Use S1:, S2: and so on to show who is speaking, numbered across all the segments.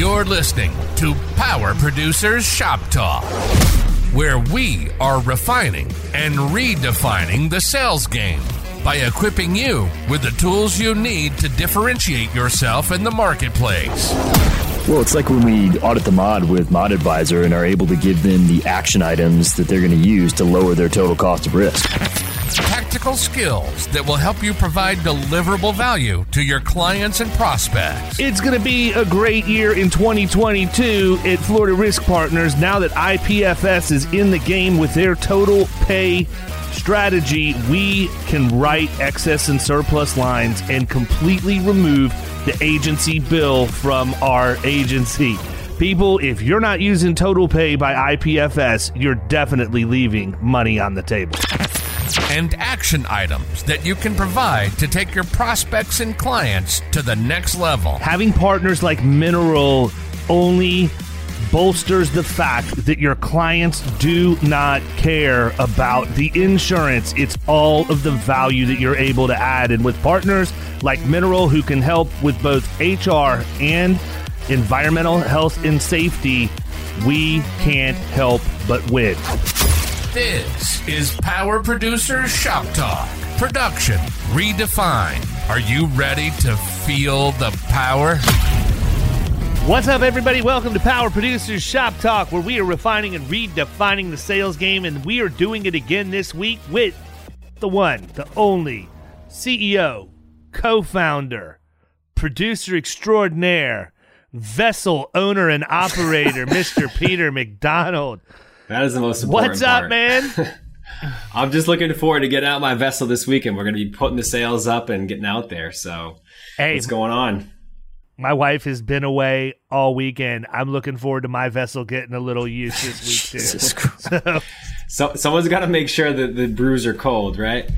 S1: You're listening to Power Producers Shop Talk, where we are refining and redefining the sales game by equipping you with the tools you need to differentiate yourself in the marketplace.
S2: Well, it's like when we audit the mod with Mod Advisor and are able to give them the action items that they're going to use to lower their total cost of risk.
S1: Tactical skills that will help you provide deliverable value to your clients and prospects.
S3: It's going to be a great year in 2022 at Florida Risk Partners now that IPFS is in the game with their total pay strategy. We can write excess and surplus lines and completely remove the agency bill from our agency. People, if you're not using Total Pay by IPFS, you're definitely leaving money on the table.
S1: And action items that you can provide to take your prospects and clients to the next level.
S3: Having partners like Mineral only bolsters the fact that your clients do not care about the insurance. It's all of the value that you're able to add. And with partners like Mineral, who can help with both HR and environmental health and safety, we can't help but win.
S1: This is Power Producers Shop Talk. Production redefined. Are you ready to feel the power?
S3: What's up, everybody? Welcome to Power Producers Shop Talk, where we are refining and redefining the sales game, and we are doing it again this week with the one, the only CEO, co founder, producer extraordinaire, vessel owner and operator, Mr. Peter McDonald.
S4: That is the most important
S3: What's up,
S4: part.
S3: man?
S4: I'm just looking forward to getting out my vessel this weekend. We're going to be putting the sails up and getting out there. So,
S3: Hey,
S4: what's going on?
S3: My wife has been away all weekend. I'm looking forward to my vessel getting a little use this week, too.
S2: Jesus
S3: So,
S4: So, someone's got to make sure that the brews are cold, right?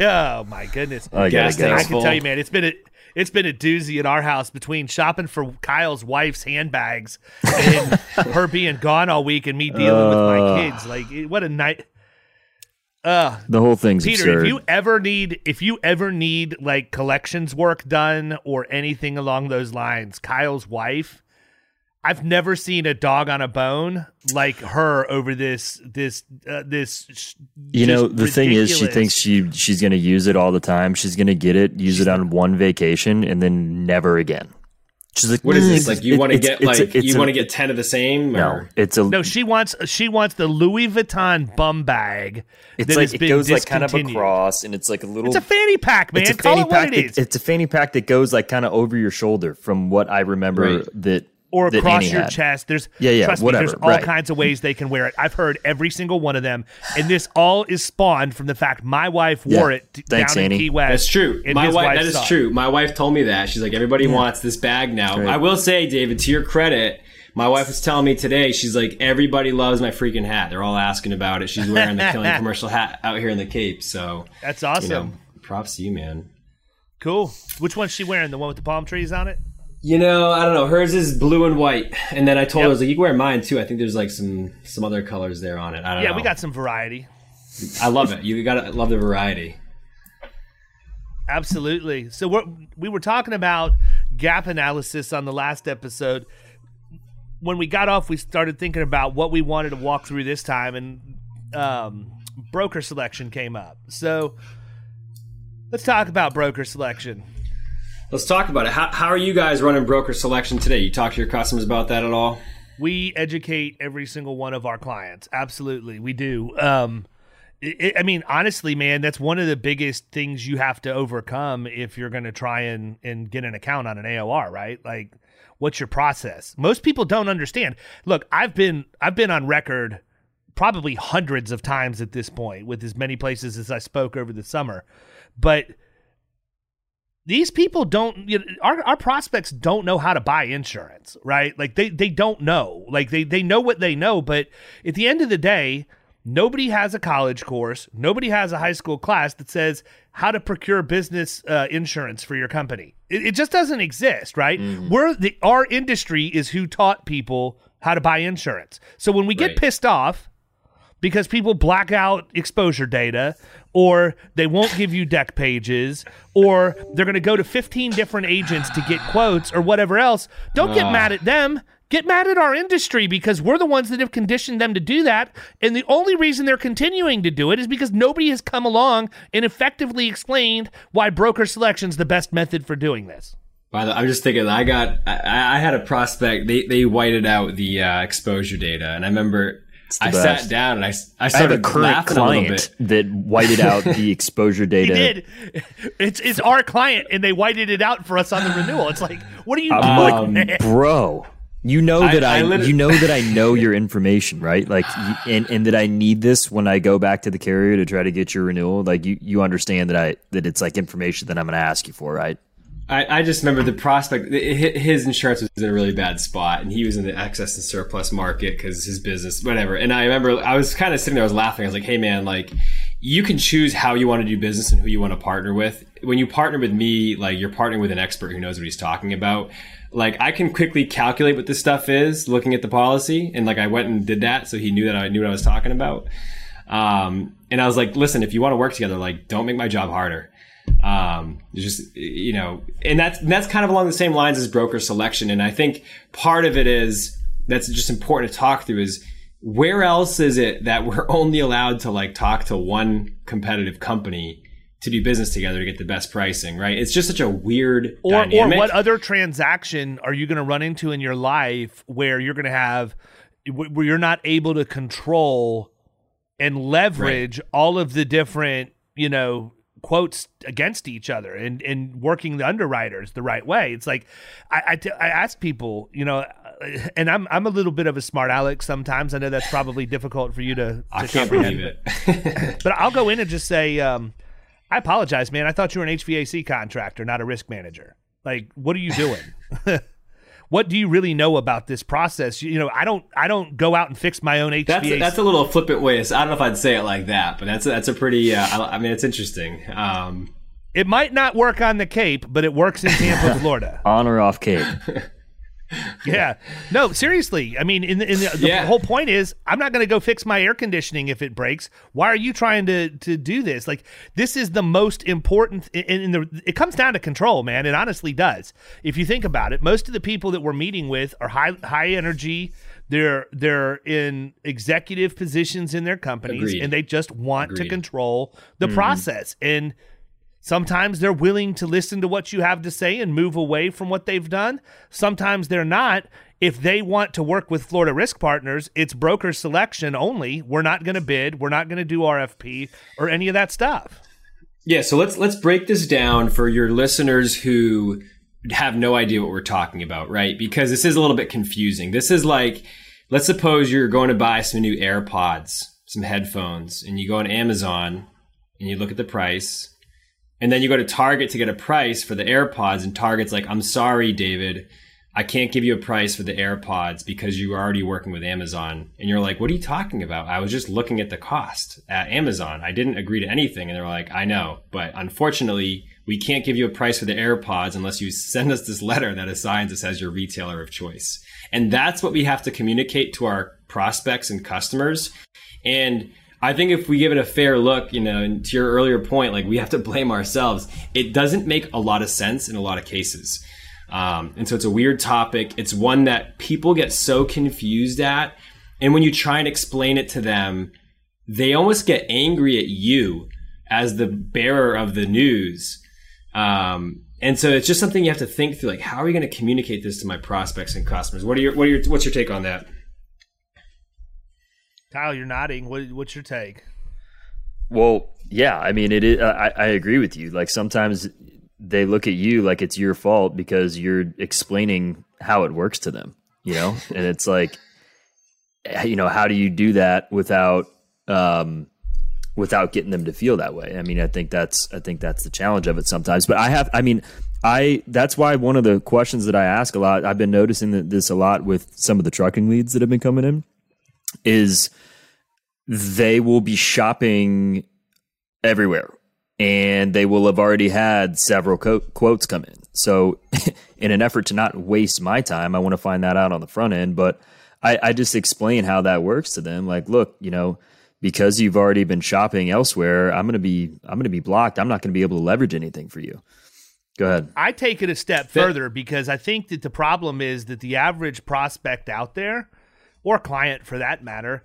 S3: oh, my goodness.
S2: I gotta
S4: Gas
S3: I can tell you, man, it's been a it's been a doozy at our house between shopping for Kyle's wife's handbags and her being gone all week and me dealing with my
S2: Uh.
S3: kids. Like, what a night. Uh,
S2: The whole thing's
S3: Peter,
S2: absurd.
S3: if you ever need if you ever need like collections work done or anything along those lines, Kyle's wife, I've never seen a dog on a bone like her over this this uh, this.
S2: You know, the thing is, she thinks she she's going to use it all the time. She's going to get it, use it on one vacation, and then never again. She's like,
S4: What is
S2: "Mm,
S4: this? Like you want to
S2: it's-
S4: get
S2: it's
S4: like
S2: a- it's
S4: you want to get ten of the same?
S2: no,
S4: Or?
S2: it's a
S3: No, she wants she wants the Louis Vuitton bum bag.
S2: it's
S3: that
S2: like
S3: has
S2: it
S3: been
S2: goes like kind of across, and it's like a little.
S3: It's a fanny pack, man.
S2: it's a
S3: Call
S2: fanny
S3: it what
S2: pack.
S3: it is.
S2: that- it's a fanny pack that goes like kind of over your shoulder, from what I remember.
S4: Right.
S2: That
S3: or across your
S2: had.
S3: chest. There's
S2: Yeah, yeah,
S3: trust
S2: whatever,
S3: me, there's all
S2: right.
S3: kinds of ways they can wear it. I've heard every single one of them, and this all is spawned from the fact my wife wore
S2: Yeah.
S3: it t-
S2: Thanks,
S3: down
S2: Annie.
S3: in Key West.
S4: That's true. My wife, that is
S3: saw
S4: is
S3: it.
S4: true. My wife told me that. She's like, everybody wants this bag now.
S2: right.
S4: I will say, David, to your credit, my wife was telling me today, she's like, everybody loves my freaking hat. They're all asking about it. She's wearing the Killing commercial hat out here in the Cape. So,
S3: That's
S4: you
S3: awesome.
S4: know, props to you, man.
S3: Cool. Which one's she wearing? The one with the palm trees on it?
S4: You know, I don't know. Hers is blue and white, and then I told her I was like, "You can wear mine too." I think there's like some some other colors there on it. I don't
S3: Yeah,
S4: know.
S3: we got some variety.
S4: I love it. You gotta love the variety.
S3: Absolutely. So we're, we were talking about gap analysis on the last episode. When we got off, we started thinking about what we wanted to walk through this time, and um, broker selection came up. So let's talk about broker selection.
S4: Let's talk about it. How, how are you guys running broker selection today? You talk to your customers about that at all?
S3: We educate every single one of our clients. Absolutely, we do. Um, it, I mean, honestly, man, that's one of the biggest things you have to overcome if you're going to try and and get an account on an AOR, right? Like, what's your process? Most people don't understand. Look, I've been I've been on record probably hundreds of times at this point with as many places as I spoke over the summer, but these people don't you know, our, our prospects don't know how to buy insurance right? Like they they don't know. Like they they know what they know but at the end of the day nobody has a college course. Nobody has a high school class that says how to procure business uh, insurance for your company. It, it just doesn't exist right? We're the our industry is who taught people how to buy insurance. So when we get
S4: Right.
S3: pissed off because people black out exposure data or they won't give you dec pages, or they're going to go to 15 different agents to get quotes or whatever else. Don't get mad at them. Get mad at our industry because we're the ones that have conditioned them to do that. And the only reason they're continuing to do it is because nobody has come along and effectively explained why broker selection is the best method for doing this.
S4: By the, I'm just thinking. I got. I, I had a prospect. They they whited out the uh, exposure data, and I remember I
S2: best.
S4: sat down and I, I
S2: I have
S4: started
S2: a current
S4: laughing a little
S2: client
S4: bit.
S2: that whited out the exposure data.
S3: He did. It's it's our client, and they whited it out for us on the renewal. It's like, what are you
S2: I'm
S3: doing? Um,
S2: bro, you know that I,
S4: I lit-
S2: you know that I know your information, right? Like, and and that I need this when I go back to the carrier to try to get your renewal. Like, you you understand that I that it's like information that I'm going to ask you for, right?
S4: I, I just remember the prospect. His insurance was in a really bad spot, and he was in the excess and surplus market because his business, whatever. And I remember I was kind of sitting there, I was laughing. I was like, "Hey, man, like." You can choose how you want to do business and who you want to partner with. When you partner with me, like you're partnering with an expert who knows what he's talking about. Like I can quickly calculate what this stuff is looking at the policy, and like I went and did that, so he knew that I knew what I was talking about. Um, and I was like, listen, if you want to work together, like don't make my job harder. Um, just you know, and that's and that's kind of along the same lines as broker selection. And I think part of it is that's just important to talk through is where else is it that we're only allowed to like talk to one competitive company to do business together to get the best pricing, right? It's just such a weird
S3: or, or what other transaction are you going to run into in your life where you're going to have where you're not able to control and leverage all of the different you know quotes against each other and and working the underwriters the right way it's like i I, t- I ask people you know and i'm i'm a little bit of a smart aleck sometimes i know that's probably difficult for you to, to
S4: I can't
S3: comprehend.
S4: believe it.
S3: But I'll go in and just say, um, I apologize, man. I thought you were an HVAC contractor, not a risk manager. Like, what are you doing? what do you really know about this process? You know, I don't, I don't go out and fix my own HVAC.
S4: That's that's a little flippant way. I don't know if I'd say it like that, but that's a, that's a pretty. Uh, I, I mean, it's interesting. Um,
S3: it might not work on the Cape, but it works in Tampa, Florida.
S2: On or off Cape?
S3: Yeah. No, seriously. I mean, in the, in the, the
S4: Yeah.
S3: whole point is, I'm not going to go fix my air conditioning if it breaks. Why are you trying to to do this? Like, this is the most important. And in the, it comes down to control, man. It honestly does. If you think about it, most of the people that we're meeting with are high high energy. They're they're in executive positions in their companies,
S4: Agreed.
S3: and they just want to control the mm-hmm. process. And Sometimes they're willing to listen to what you have to say and move away from what they've done. Sometimes they're not. If they want to work with Florida Risk Partners, it's broker selection only. We're not going to bid. We're not going to do RFP or any of that stuff.
S4: yeah, so let's let's break this down for your listeners who have no idea what we're talking about, right? Because this is a little bit confusing. This is like, let's suppose you're going to buy some new AirPods, some headphones, and you go on Amazon and you look at the price, and then you go to Target to get a price for the AirPods, and Target's like, I'm sorry, David. I can't give you a price for the AirPods because you're already working with Amazon. And you're like, what are you talking about? I was just looking at the cost at Amazon. I didn't agree to anything. And they're like, I know, but unfortunately, we can't give you a price for the AirPods unless you send us this letter that assigns us as your retailer of choice. And that's what we have to communicate to our prospects and customers. And I think if we give it a fair look, you know, and to your earlier point, like we have to blame ourselves. It doesn't make a lot of sense in a lot of cases. Um, and so it's a weird topic. It's one that people get so confused at. And when you try and explain it to them, they almost get angry at you as the bearer of the news. Um, and so it's just something you have to think through. Like, how are we going to communicate this to my prospects and customers? What are your, what are your, what's your take on that?
S3: Kyle, you're nodding. What, what's your take?
S2: Well, yeah, I mean, it is. I, I agree with you. Like sometimes they look at you like it's your fault because you're explaining how it works to them. You know, and it's like, you know, how do you do that without, um, without getting them to feel that way? I mean, I think that's I think that's the challenge of it sometimes. But I have, I mean, I that's why one of the questions that I ask a lot. I've been noticing that this a lot with some of the trucking leads that have been coming in is they will be shopping everywhere and they will have already had several co- quotes come in. So, in an effort to not waste my time, I want to find that out on the front end. But I, I just explain how that works to them. Like, look, you know, because you've already been shopping elsewhere, I'm going to be I'm going to be blocked. I'm not going to be able to leverage anything for you. Go ahead.
S3: I take it a step further because I think that the problem is that the average prospect out there, or client for that matter,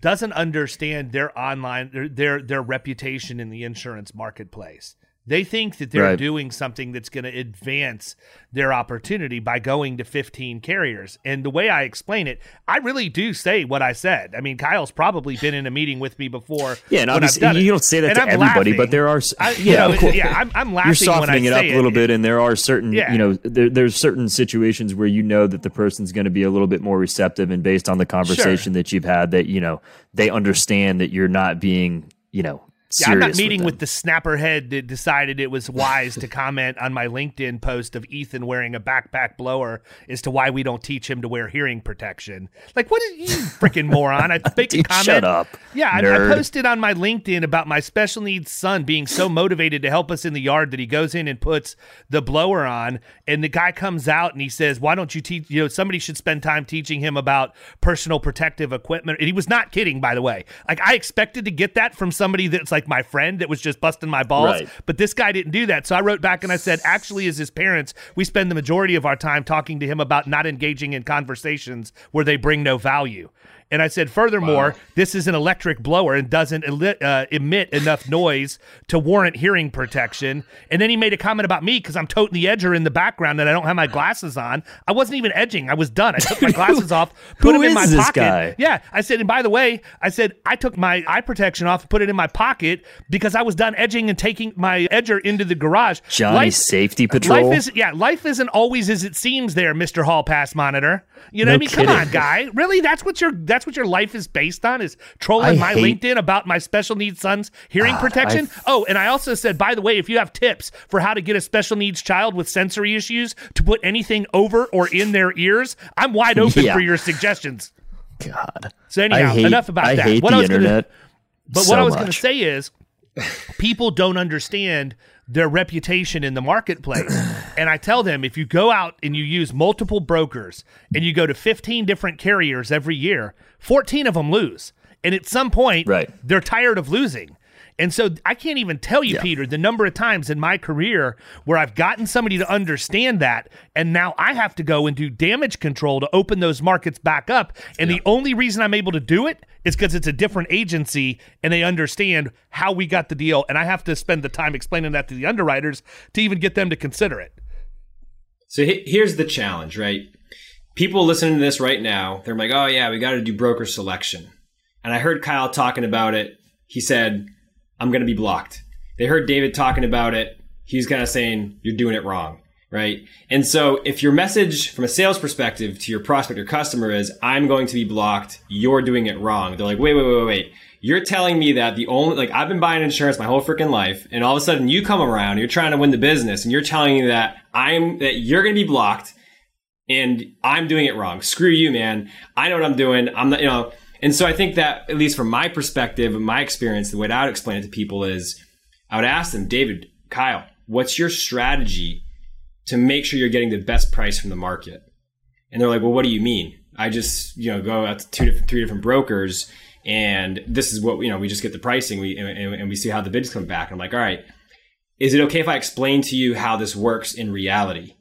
S3: doesn't understand their online their their, their reputation in the insurance marketplace. They think that they're
S2: Right.
S3: doing something that's going to advance their opportunity by going to 15 carriers. And the way I explain it, I really do say what I said. I mean, Kyle's probably been in a meeting with me before.
S2: Yeah, and obviously you
S3: it.
S2: don't say that
S3: And
S2: to
S3: I'm
S2: everybody,
S3: laughing.
S2: but there are
S3: I, you
S2: yeah,
S3: know, yeah, I'm, I'm laughing.
S2: You're
S3: when I
S2: softening it up a little bit, and there are certain,
S3: Yeah.
S2: you know, there, there's certain situations where you know that the person's going to be a little bit more receptive, and based on the conversation that you've had, that you know they understand that you're not being, you know,
S3: Yeah, I'm not meeting
S2: them.
S3: with the snapper head that decided it was wise to comment on my LinkedIn post of Ethan wearing a backpack blower as to why we don't teach him to wear hearing protection. Like, what is you freaking moron? I make a comment.
S2: shut up,
S3: Yeah, I, I posted on my LinkedIn about my special needs son being so motivated to help us in the yard that he goes in and puts the blower on, and the guy comes out and he says, "Why don't you teach? You know, somebody should spend time teaching him about personal protective equipment." And he was not kidding, by the way. Like I expected to get that from somebody that's like my friend that was just busting my balls,
S2: Right.
S3: but this guy didn't do that. So I wrote back and I said, actually, as his parents, we spend the majority of our time talking to him about not engaging in conversations where they bring no value. And I said, furthermore, this is an electric blower and doesn't uh, emit enough noise to warrant hearing protection. And then he made a comment about me because I'm toting the edger in the background and I don't have my glasses on. I wasn't even edging. I was done. I took my glasses off, put them in my pocket.
S2: guy?
S3: Yeah, I said, and by the way, I said I took my eye protection off and put it in my pocket because I was done edging and taking my edger into the garage.
S2: Johnny
S3: Life-
S2: Safety Patrol.
S3: Life is yeah, life isn't always as it seems there, Mr. Hall Pass Monitor. You know
S2: No
S3: what I mean? Come on, guy. Really? That's what your that's what your life is based on is trolling
S2: I
S3: my
S2: hate-
S3: LinkedIn about my special needs son's hearing ah, protection? Oh, and I also said, by the way, if you have tips for how to get a special needs child with sensory issues to put anything over or in their ears, I'm wide open
S2: Yeah.
S3: for your suggestions.
S2: God.
S3: So anyhow,
S2: hate,
S3: enough about
S2: I
S3: that.
S2: hate
S3: What
S2: the
S3: I was gonna-
S2: internet.
S3: But
S2: so
S3: what I was going to say is, people don't understand their reputation in the marketplace. and I tell them if you go out and you use multiple brokers and you go to 15 different carriers every year, 14 of them lose. And at some point,
S2: Right.
S3: they're tired of losing. And so I can't even tell you,
S2: Yeah.
S3: Peter, the number of times in my career where I've gotten somebody to understand that. And now I have to go and do damage control to open those markets back up. And the only reason I'm able to do it is because it's a different agency and they understand how we got the deal. And I have to spend the time explaining that to the underwriters to even get them to consider it.
S4: So here's the challenge, right? People listening to this right now, they're like, "Oh yeah, we got to do broker selection." And I heard Kyle talking about it. He said, "I'm going to be blocked." They heard David talking about it. He's kind of saying, "You're doing it wrong." Right? And so if your message from a sales perspective to your prospect or customer is, "I'm going to be blocked. You're doing it wrong." They're like, "Wait, wait, wait, wait, wait." You're telling me that the only like I've been buying insurance my whole freaking life, and all of a sudden you come around, you're trying to win the business, and you're telling me that I'm that you're going to be blocked, and I'm doing it wrong. Screw you, man. I know what I'm doing. I'm not, you know. And so I think that at least from my perspective and my experience, the way that I would explain it to people is, I would ask them, David, Kyle, what's your strategy to make sure you're getting the best price from the market? And they're like, well, what do you mean? I just, you know, go out to two different, three different brokers and this is what, you know, we just get the pricing we, and, and we see how the bids come back. And I'm like, all right, is it okay if I explain to you how this works in reality?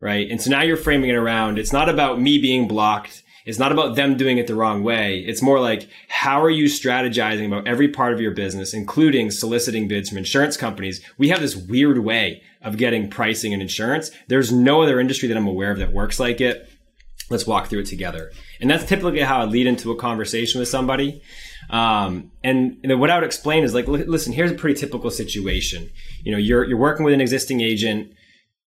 S4: Right. And so now you're framing it around. It's not about me being blocked. It's not about them doing it the wrong way. It's more like, how are you strategizing about every part of your business, including soliciting bids from insurance companies? We have this weird way of getting pricing and insurance. There's no other industry that I'm aware of that works like it. Let's walk through it together. And that's typically how I lead into a conversation with somebody. Um, and, and what I would explain is like, li- listen, here's a pretty typical situation. You know, you're, you're working with an existing agent.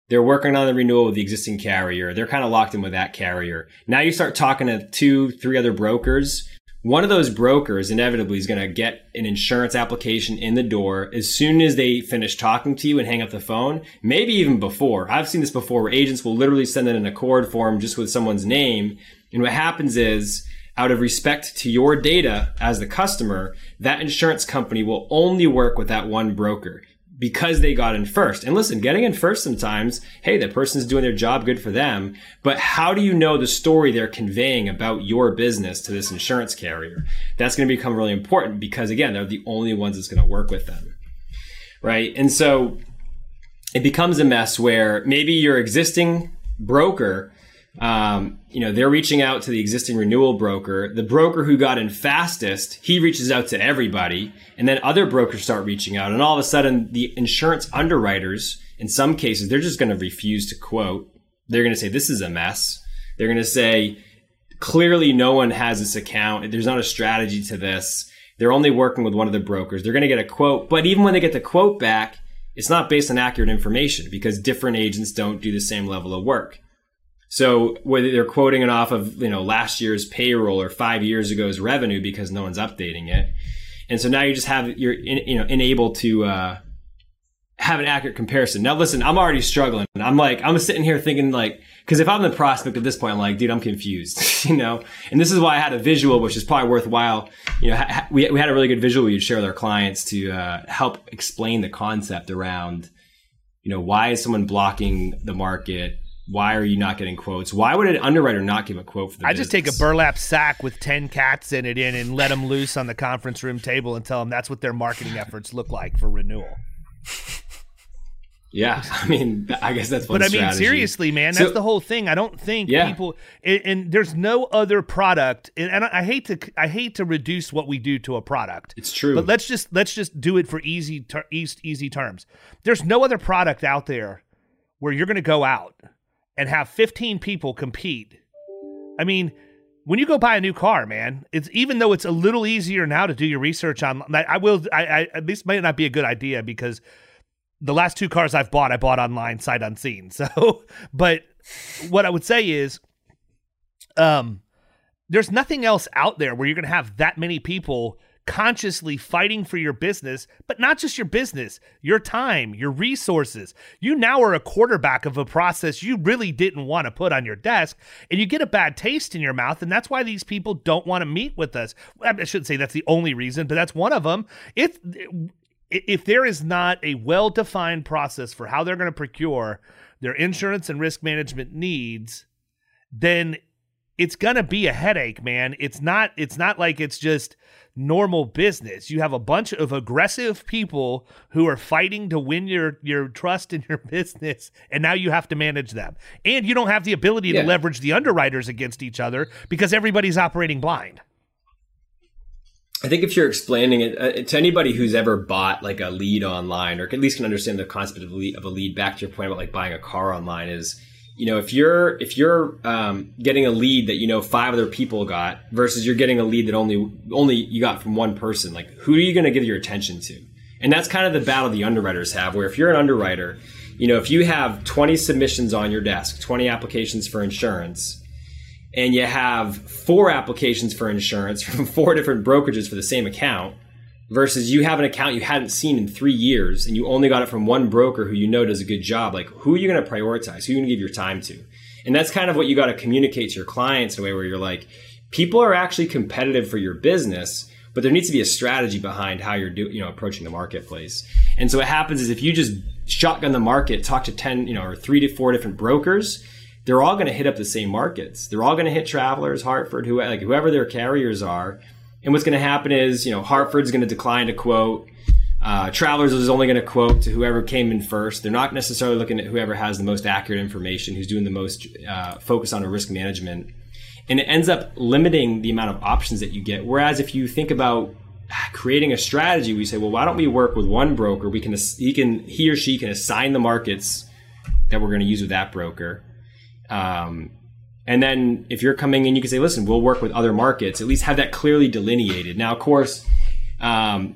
S4: They're working on the renewal with the existing carrier. They're kind of locked in with that carrier. Now you start talking to two, three other brokers. One of those brokers inevitably is going to get an insurance application in the door as soon as they finish talking to you and hang up the phone, maybe even before. I've seen this before where agents will literally send in an ACORD form just with someone's name. And what happens is, out of respect to your data as the customer, that insurance company will only work with that one broker. Because they got in first. And listen, getting in first sometimes, hey, that person's doing their job, good for them. But how do you know the story they're conveying about your business to this insurance carrier? That's going to become really important because again, they're the only ones that's going to work with them. Right. And so it becomes a mess where maybe your existing broker um, you know, they're reaching out to the existing renewal broker. The broker who got in fastest, he reaches out to everybody, and then other brokers start reaching out, and all of a sudden, the insurance underwriters, in some cases, they're just going to refuse to quote. They're going to say this is a mess. They're going to say clearly no one has this account. There's not a strategy to this. They're only working with one of the brokers. They're going to get a quote, but even when they get the quote back, it's not based on accurate information because different agents don't do the same level of work. So whether they're quoting it off of you know last year's payroll or five years ago's revenue because no one's updating it, and so now you just have you're in, you know unable to uh, have an accurate comparison. Now listen, I'm already struggling. I'm like I'm sitting here thinking like because if I'm the prospect at this point, I'm like dude, I'm confused, you know. And this is why I had a visual, which is probably worthwhile. You know, ha- we we had a really good visual we'd share with our clients to uh, help explain the concept around you know why is someone blocking the market why are you not getting quotes? Why would an underwriter not give a quote for the
S3: I
S4: business?
S3: just take a burlap sack with 10 cats in it in and let them loose on the conference room table and tell them that's what their marketing efforts look like for renewal.
S4: Yeah, I mean, I guess that's
S3: But I mean,
S4: strategy.
S3: seriously, man,
S4: So-
S3: that's the whole thing. I don't think
S4: Yeah.
S3: people, and, and there's no other product, and, and I hate to, I hate to reduce what we do to a product.
S4: It's true.
S3: But let's just let's just do it for easy ter- easy terms. There's no other product out there where you're going to go out and have 15 people compete. I mean, when you go buy a new car, man, it's even though it's a little easier now to do your research on. I, will. I, I this might not be a good idea because the last two cars I've bought, I bought online, sight unseen. So, but what I would say is, um, there's nothing else out there where you're going to have that many people consciously fighting for your business, but not just your business, your time, your resources. You now are a quarterback of a process you really didn't want to put on your desk, and you get a bad taste in your mouth, and that's why these people don't want to meet with us. I shouldn't say that's the only reason, but that's one of them. If if there is not a well-defined process for how they're going to procure their insurance and risk management needs, then it's going to be a headache, man. It's not it's not like it's just normal business. You have a bunch of aggressive people who are fighting to win your your trust in your business and now you have to manage them. And you don't have the ability
S4: Yeah.
S3: to leverage the underwriters against each other because everybody's operating blind.
S4: I think if you're explaining it uh, to anybody who's ever bought like a lead online, or at least can understand the concept of a lead, of a lead, back to your point about like buying a car online, is you know if you're if you're um, getting a lead that you know five other people got versus you're getting a lead that only only you got from one person, like who are you going to give your attention to? And that's kind of the battle the underwriters have. Where if you're an underwriter, you know if you have 20 submissions on your desk, 20 applications for insurance and you have four applications for insurance from four different brokerages for the same account versus you have an account you hadn't seen in three years and you only got it from one broker who you know does a good job like who are you going to prioritize who are you going to give your time to and that's kind of what you got to communicate to your clients in a way where you're like people are actually competitive for your business but there needs to be a strategy behind how you're do, you know approaching the marketplace and so what happens is if you just shotgun the market talk to 10 you know or three to four different brokers they're all going to hit up the same markets. They're all going to hit Travelers, Hartford, who, like whoever their carriers are. And what's going to happen is, you know, Hartford's going to decline to quote. Uh, Travelers is only going to quote to whoever came in first. They're not necessarily looking at whoever has the most accurate information, who's doing the most uh, focus on a risk management. And it ends up limiting the amount of options that you get. Whereas if you think about creating a strategy, we say, well, why don't we work with one broker? We can, he can, he or she can assign the markets that we're going to use with that broker. Um, and then if you're coming in, you can say, listen, we'll work with other markets, at least have that clearly delineated. Now, of course, um,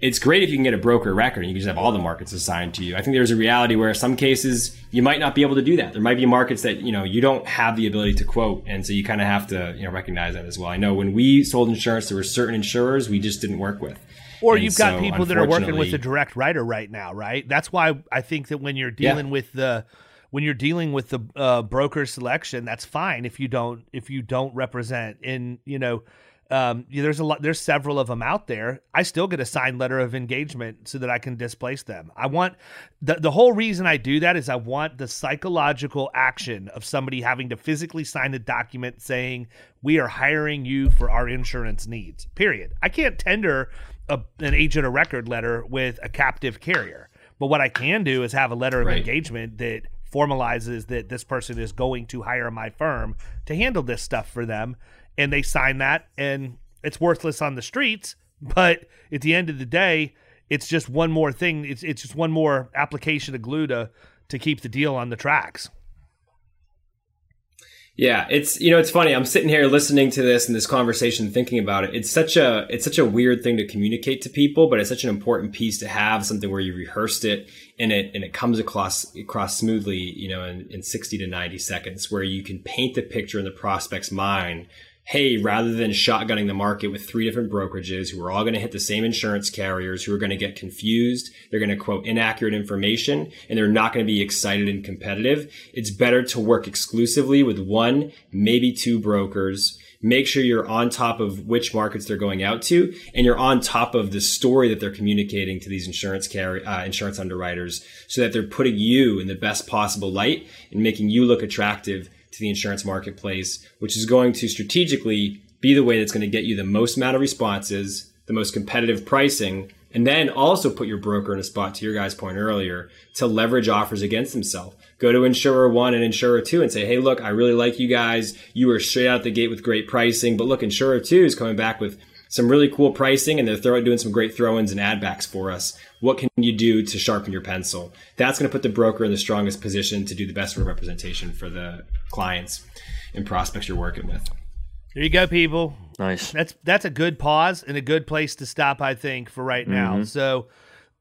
S4: it's great if you can get a broker record and you can just have all the markets assigned to you. I think there's a reality where some cases you might not be able to do that. There might be markets that, you know, you don't have the ability to quote. And so you kind of have to, you know, recognize that as well. I know when we sold insurance, there were certain insurers we just didn't work with.
S3: Or
S4: And
S3: you've got
S4: so,
S3: people that are working with a direct writer right now, right? That's why I think that when you're dealing with the when you're dealing with the uh, broker selection, that's fine if you don't if you don't represent. And you know, um, there's a lot. There's several of them out there. I still get a signed letter of engagement so that I can displace them. I want the the whole reason I do that is I want the psychological action of somebody having to physically sign a document saying we are hiring you for our insurance needs. Period. I can't tender a, an agent a record letter with a captive carrier. But what I can do is have a letter of right. engagement that formalizes that this person is going to hire my firm to handle this stuff for them. And they sign that and it's worthless on the streets. But at the end of the day it's just one more thing. It's it's just one more application of glue to to keep the deal on the tracks
S4: yeah, it's you know it's funny. I'm sitting here listening to this and this conversation, thinking about it. It's such a it's such a weird thing to communicate to people, but it's such an important piece to have something where you rehearsed it and it and it comes across across smoothly, you know, in, in 60 to 90 seconds, where you can paint the picture in the prospect's mind hey, rather than shotgunning the market with three different brokerages who are all going to hit the same insurance carriers who are going to get confused, they're going to quote inaccurate information, and they're not going to be excited and competitive, it's better to work exclusively with one, maybe two brokers. Make sure you're on top of which markets they're going out to, and you're on top of the story that they're communicating to these insurance carry, uh, insurance underwriters, so that they're putting you in the best possible light and making you look attractive to the insurance marketplace, which is going to strategically be the way that's going to get you the most amount of responses, the most competitive pricing, and then also put your broker in a spot, to your guy's point earlier, to leverage offers against himself. Go to insurer one and insurer two and say, hey, look, I really like you guys. You were straight out the gate with great pricing, but look, insurer two is coming back with some really cool pricing and they're throwing, doing some great throw-ins and add backs for us. What can you do to sharpen your pencil? That's going to put the broker in the strongest position to do the best representation for the clients and prospects you're working with.
S3: There you go, people.
S2: Nice.
S3: That's that's a good pause and a good place to stop, I think, for right now. Mm-hmm. So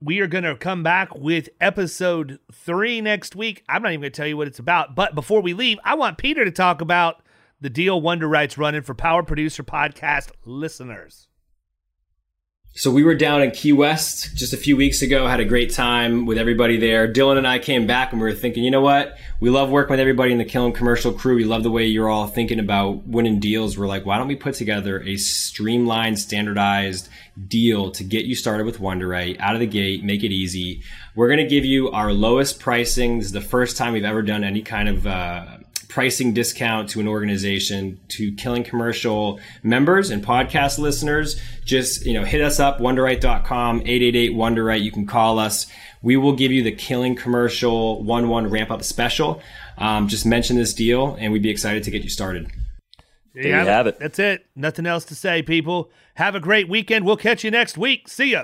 S3: we are going to come back with episode three next week. I'm not even going to tell you what it's about. But before we leave, I want Peter to talk about the deal Wunderite's running for Power Producer Podcast listeners.
S4: So we were down in Key West just a few weeks ago, had a great time with everybody there. Dylan and I came back and we were thinking, you know what? We love working with everybody in the Killing Commercial crew. We love the way you're all thinking about winning deals. We're like, why don't we put together a streamlined, standardized deal to get you started with Wunderite out of the gate, make it easy. We're going to give you our lowest pricing. This is the first time we've ever done any kind of, uh, pricing discount to an organization to killing commercial members and podcast listeners just you know hit us up wunderite.com 888 wunderite you can call us we will give you the killing commercial 1-1 ramp up special um, just mention this deal and we'd be excited to get you started
S2: there you have it.
S3: That's it. Nothing else to say, people. Have a great weekend. We'll catch you next week. See ya.